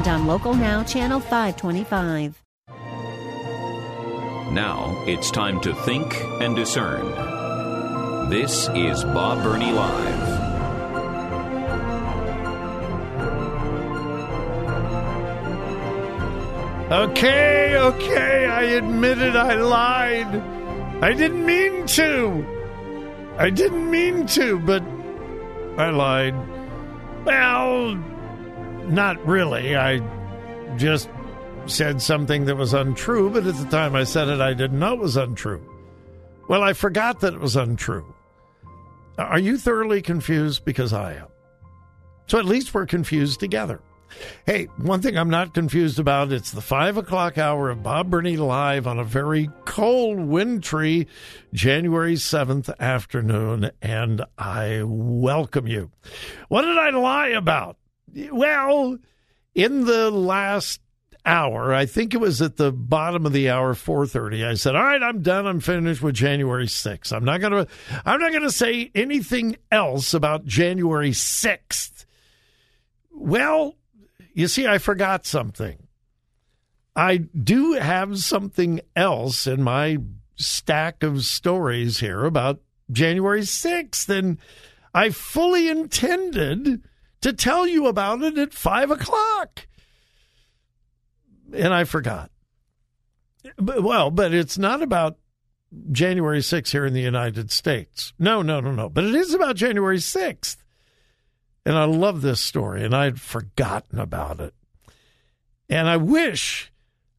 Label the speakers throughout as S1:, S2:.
S1: and on Local Now, Channel 525.
S2: Now it's time to think and discern. This is Bob Burney Live.
S3: Okay, okay, I admitted I lied. I didn't mean to. I didn't mean to, but I lied. Well, not really. I just said something that was untrue, but at the time I said it, I didn't know it was untrue. Well, I forgot that it was untrue. Are you thoroughly confused? Because I am. So at least we're confused together. Hey, one thing I'm not confused about, it's the five o'clock hour of Bob Burney Live on a very cold, wintry January 7th afternoon, and I welcome you. What did I lie about? Well, in the last hour, I think it was at the bottom of the hour, 4:30. I said, "All right, I'm done. I'm finished with January 6th. I'm not going to I'm not going to say anything else about January 6th." Well, you see, I forgot something. I do have something else in my stack of stories here about January 6th, and I fully intended to tell you about it at five o'clock and I forgot. But, well, but it's not about January 6th here in the United States. No, no, no, no. But it is about January 6th. And I love this story, and I'd forgotten about it. And I wish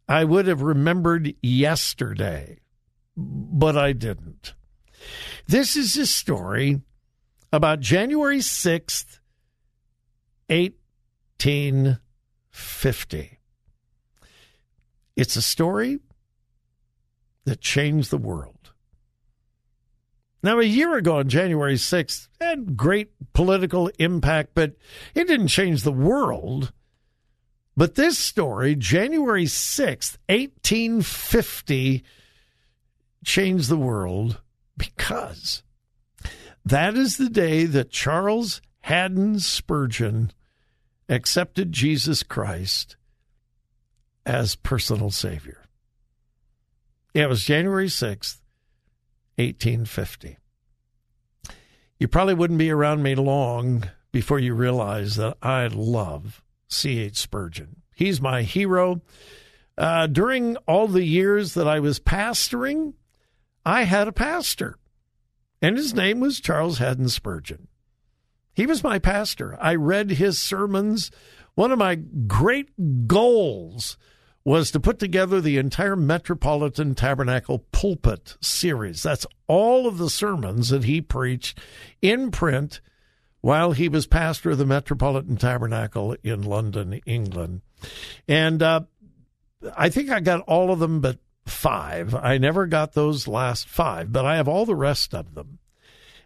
S3: I would have remembered yesterday, but I didn't. This is a story about January 6th, 1850. It's a story that changed the world. Now, a year ago on January 6th, had great political impact, but it didn't change the world. But this story, January 6th, 1850, changed the world because that is the day that Charles Haddon Spurgeon accepted Jesus Christ as personal Savior. It was January 6th, 1850. You probably wouldn't be around me long before you realize that I love C.H. Spurgeon. He's my hero. Uh, during all the years that I was pastoring, I had a pastor, and his name was Charles Haddon Spurgeon. He was my pastor. I read his sermons. One of my great goals was to put together the entire Metropolitan Tabernacle pulpit series. That's all of the sermons that he preached in print while he was pastor of the Metropolitan Tabernacle in London, England. And uh, I think I got all of them but five. I never got those last five, but I have all the rest of them.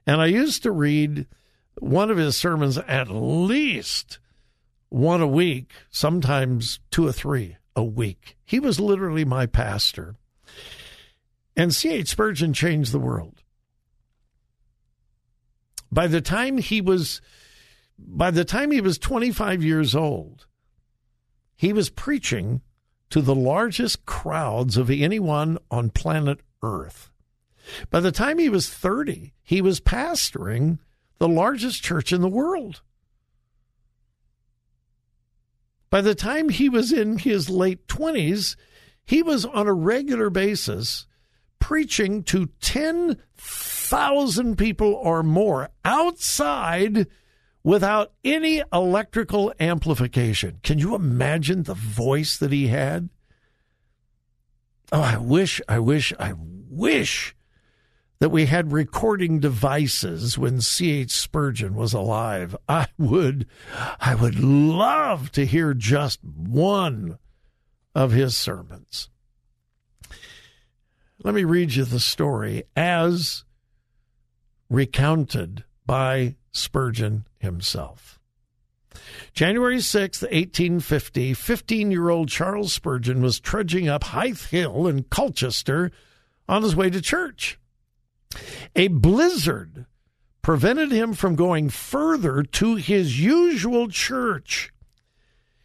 S3: And I used to read one of his sermons at least one a week, sometimes two or three a week. He was literally my pastor. And C.H. Spurgeon changed the world. By the time he was by the time he was 25 years old, he was preaching to the largest crowds of anyone on planet Earth. By the time he was 30, he was pastoring the largest church in the world. By the time he was in his late 20s, he was on a regular basis preaching to 10,000 people or more outside without any electrical amplification. Can you imagine the voice that he had? Oh, I wish, I wish, I wish that we had recording devices when C.H. Spurgeon was alive. I would I would love to hear just one of his sermons. Let me read you the story as recounted by Spurgeon himself. January 6, 1850, 15 year old Charles Spurgeon was trudging up Hythe Hill in Colchester on his way to church. A blizzard prevented him from going further to his usual church.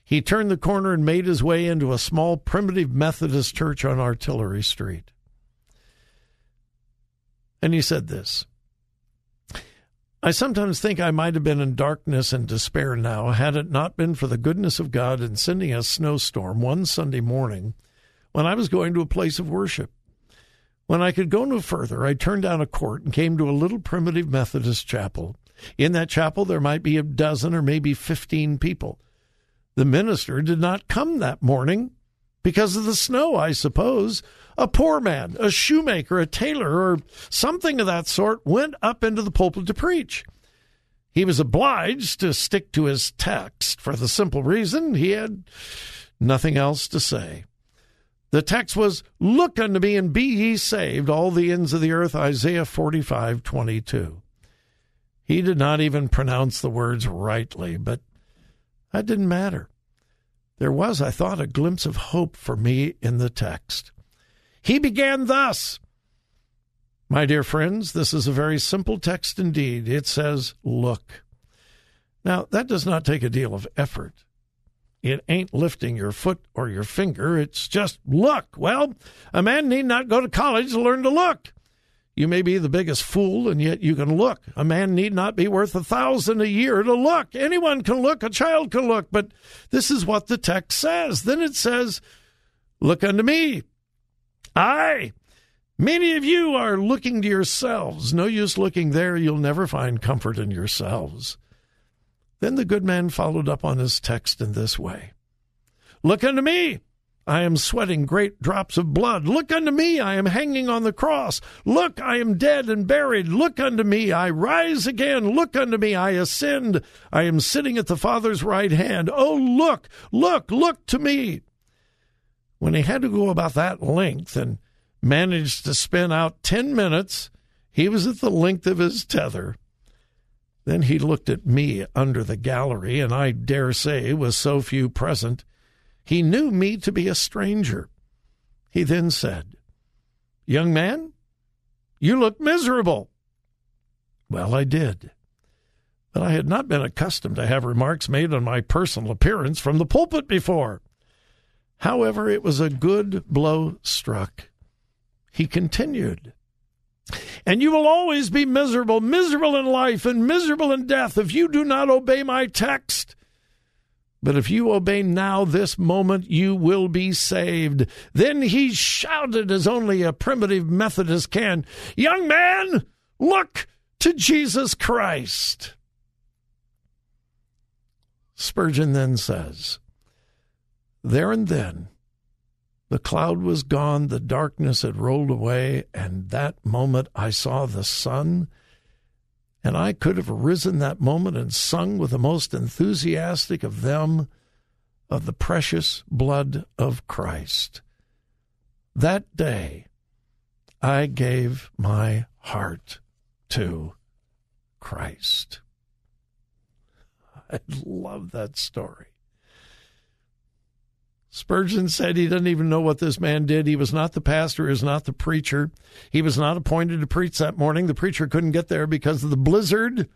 S3: He turned the corner and made his way into a small primitive Methodist church on Artillery Street. And he said this I sometimes think I might have been in darkness and despair now had it not been for the goodness of God in sending a snowstorm one Sunday morning when I was going to a place of worship. When I could go no further, I turned down a court and came to a little primitive Methodist chapel. In that chapel, there might be a dozen or maybe 15 people. The minister did not come that morning because of the snow, I suppose. A poor man, a shoemaker, a tailor, or something of that sort went up into the pulpit to preach. He was obliged to stick to his text for the simple reason he had nothing else to say. The text was, Look unto me and be ye saved, all the ends of the earth, Isaiah 45 22. He did not even pronounce the words rightly, but that didn't matter. There was, I thought, a glimpse of hope for me in the text. He began thus. My dear friends, this is a very simple text indeed. It says, Look. Now, that does not take a deal of effort. It ain't lifting your foot or your finger. It's just look. Well, a man need not go to college to learn to look. You may be the biggest fool, and yet you can look. A man need not be worth a thousand a year to look. Anyone can look. A child can look. But this is what the text says. Then it says, Look unto me. I. Many of you are looking to yourselves. No use looking there. You'll never find comfort in yourselves. Then the good man followed up on his text in this way Look unto me. I am sweating great drops of blood. Look unto me, I am hanging on the cross. Look, I am dead and buried. Look unto me, I rise again. Look unto me, I ascend. I am sitting at the Father's right hand. Oh, look, look, look to me. When he had to go about that length and managed to spin out 10 minutes, he was at the length of his tether. Then he looked at me under the gallery, and I dare say, with so few present, he knew me to be a stranger. He then said, Young man, you look miserable. Well, I did. But I had not been accustomed to have remarks made on my personal appearance from the pulpit before. However, it was a good blow struck. He continued, And you will always be miserable, miserable in life and miserable in death if you do not obey my text. But if you obey now, this moment, you will be saved. Then he shouted as only a primitive Methodist can Young man, look to Jesus Christ. Spurgeon then says, There and then, the cloud was gone, the darkness had rolled away, and that moment I saw the sun and I could have arisen that moment and sung with the most enthusiastic of them of the precious blood of Christ. That day, I gave my heart to Christ. I love that story. Spurgeon said he doesn't even know what this man did. He was not the pastor, he was not the preacher. He was not appointed to preach that morning. The preacher couldn't get there because of the blizzard.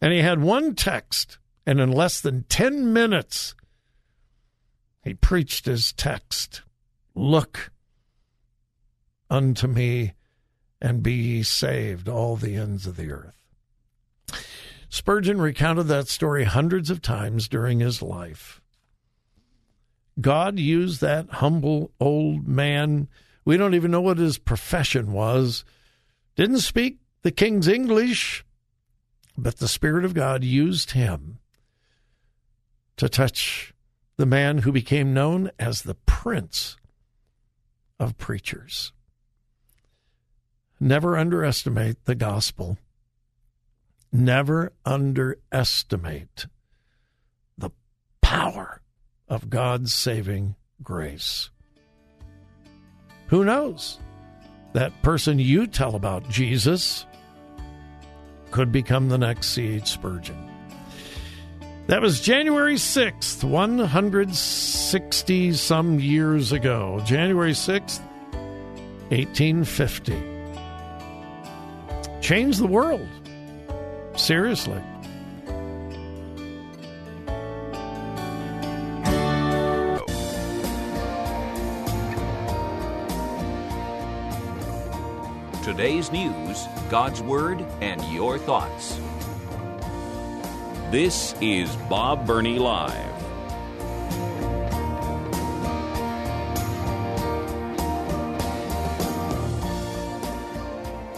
S3: And he had one text, and in less than 10 minutes, he preached his text Look unto me and be ye saved, all the ends of the earth. Spurgeon recounted that story hundreds of times during his life. God used that humble old man. We don't even know what his profession was. Didn't speak the king's English, but the Spirit of God used him to touch the man who became known as the Prince of Preachers. Never underestimate the gospel. Never underestimate the power of God's saving grace. Who knows? That person you tell about Jesus could become the next C.H. Spurgeon. That was January 6th, 160 some years ago. January 6th, 1850. Changed the world. Seriously.
S2: Today's news, God's Word, and your thoughts. This is Bob Burney Live.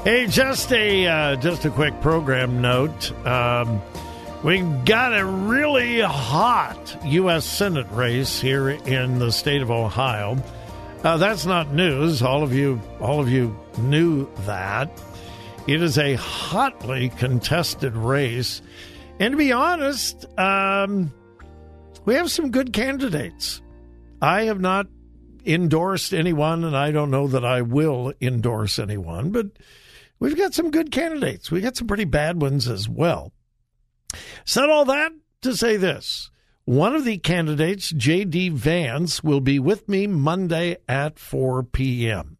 S3: Hey, just a uh, just a quick program note. Um, we got a really hot U.S. Senate race here in the state of Ohio. Uh, that's not news. All of you, all of you knew that. It is a hotly contested race. And to be honest, um, we have some good candidates. I have not endorsed anyone, and I don't know that I will endorse anyone, but we've got some good candidates. We got some pretty bad ones as well. Said all that to say this. One of the candidates, J.D. Vance, will be with me Monday at 4 p.m.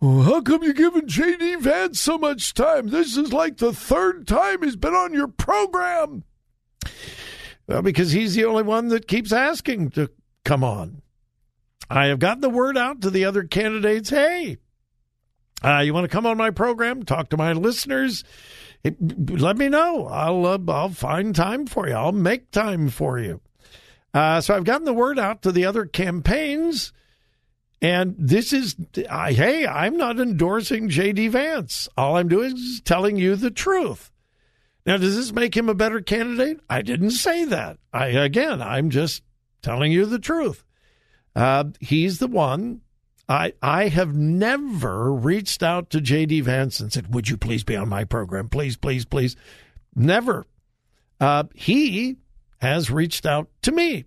S3: Well, how come you're giving J.D. Vance so much time? This is like the third time he's been on your program. Well, because he's the only one that keeps asking to come on. I have gotten the word out to the other candidates hey, uh, you want to come on my program, talk to my listeners? It, let me know. I'll uh, I'll find time for you. I'll make time for you. Uh, so I've gotten the word out to the other campaigns. And this is, I, hey, I'm not endorsing J.D. Vance. All I'm doing is telling you the truth. Now, does this make him a better candidate? I didn't say that. I again, I'm just telling you the truth. Uh, he's the one. I I have never reached out to J.D. Vance and said, "Would you please be on my program? Please, please, please." Never. Uh, he has reached out to me.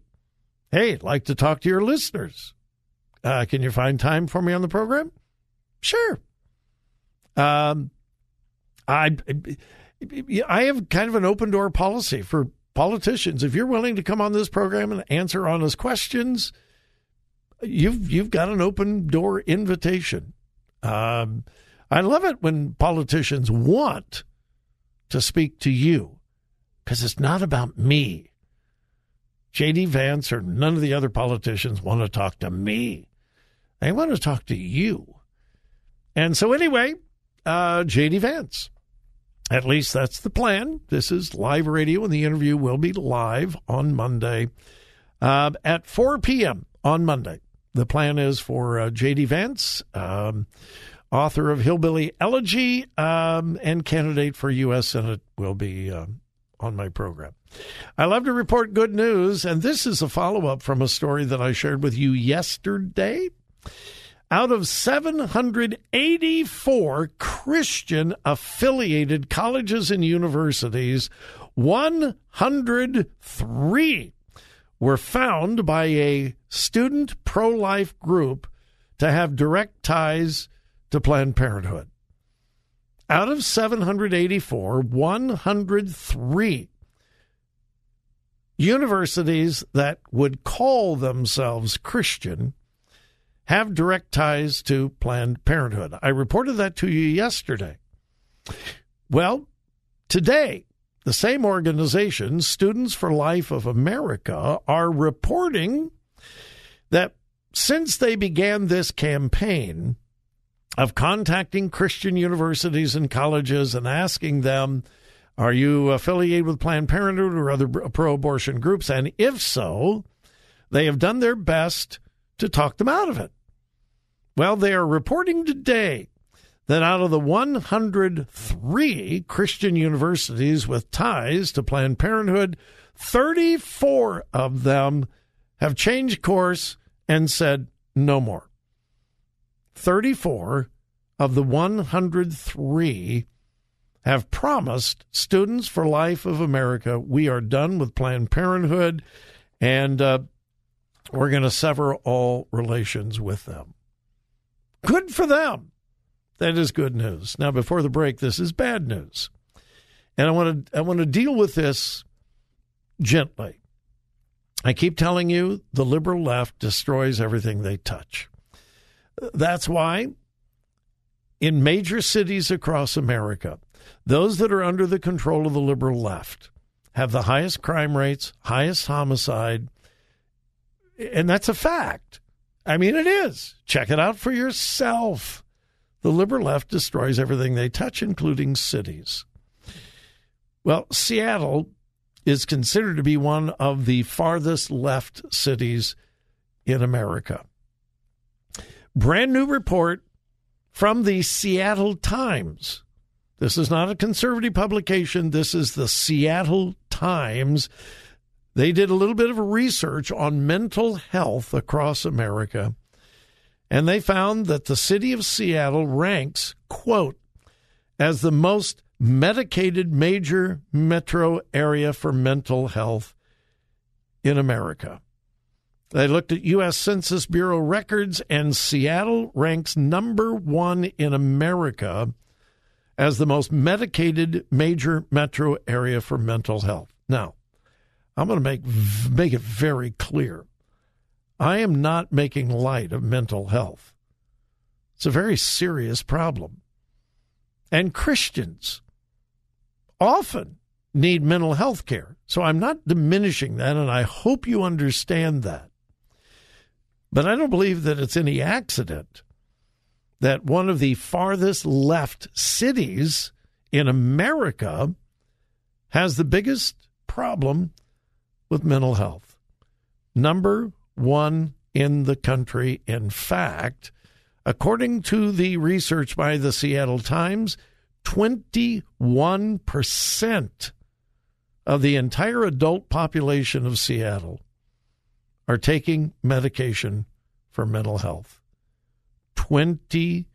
S3: Hey, like to talk to your listeners. Uh, can you find time for me on the program? Sure. Um, I I have kind of an open door policy for politicians. If you're willing to come on this program and answer honest questions, you've you've got an open door invitation. Um, I love it when politicians want to speak to you because it's not about me. J.D. Vance or none of the other politicians want to talk to me. They want to talk to you. And so, anyway, uh, J.D. Vance. At least that's the plan. This is live radio, and the interview will be live on Monday uh, at 4 p.m. on Monday. The plan is for uh, J.D. Vance, um, author of Hillbilly Elegy, um, and candidate for U.S. Senate, will be uh, on my program. I love to report good news, and this is a follow up from a story that I shared with you yesterday. Out of 784 Christian affiliated colleges and universities, 103 were found by a student pro life group to have direct ties to Planned Parenthood. Out of 784, 103 universities that would call themselves Christian have direct ties to Planned Parenthood. I reported that to you yesterday. Well, today, the same organization, Students for Life of America, are reporting that since they began this campaign of contacting Christian universities and colleges and asking them, Are you affiliated with Planned Parenthood or other pro abortion groups? And if so, they have done their best to talk them out of it. Well, they are reporting today that out of the 103 Christian universities with ties to Planned Parenthood, 34 of them have changed course and said no more. 34 of the 103 have promised Students for Life of America we are done with Planned Parenthood and uh, we're going to sever all relations with them. Good for them. That is good news. Now, before the break, this is bad news. And I want to I want to deal with this gently. I keep telling you the liberal left destroys everything they touch. That's why in major cities across America, those that are under the control of the liberal left have the highest crime rates, highest homicide, and that's a fact. I mean, it is. Check it out for yourself. The liberal left destroys everything they touch, including cities. Well, Seattle is considered to be one of the farthest left cities in America. Brand new report from the Seattle Times. This is not a conservative publication. This is the Seattle Times. They did a little bit of research on mental health across America, and they found that the city of Seattle ranks, quote, as the most medicated major metro area for mental health in America. They looked at U.S. Census Bureau records, and Seattle ranks number one in America as the most medicated major metro area for mental health. Now, I'm going to make make it very clear. I am not making light of mental health. It's a very serious problem. And Christians often need mental health care. So I'm not diminishing that, and I hope you understand that. But I don't believe that it's any accident that one of the farthest left cities in America has the biggest problem with mental health. Number one in the country. In fact, according to the research by the Seattle Times, 21% of the entire adult population of Seattle are taking medication for mental health. 21%.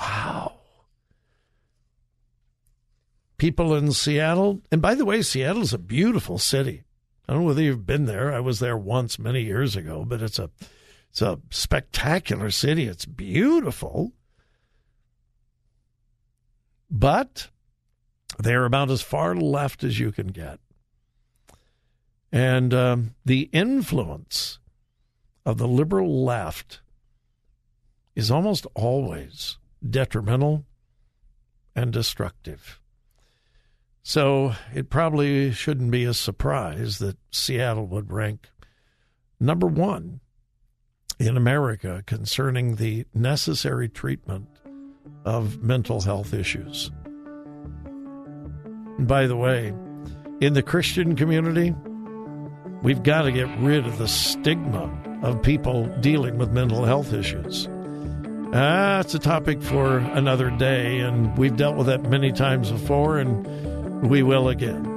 S3: Wow. People in Seattle, and by the way, Seattle's a beautiful city. I don't know whether you've been there. I was there once many years ago, but it's a it's a spectacular city. It's beautiful. But they're about as far left as you can get. And um, the influence of the liberal left is almost always detrimental and destructive. So it probably shouldn't be a surprise that Seattle would rank number one in America concerning the necessary treatment of mental health issues. And by the way, in the Christian community, we've got to get rid of the stigma of people dealing with mental health issues. Ah, it's a topic for another day, and we've dealt with that many times before, and we will again.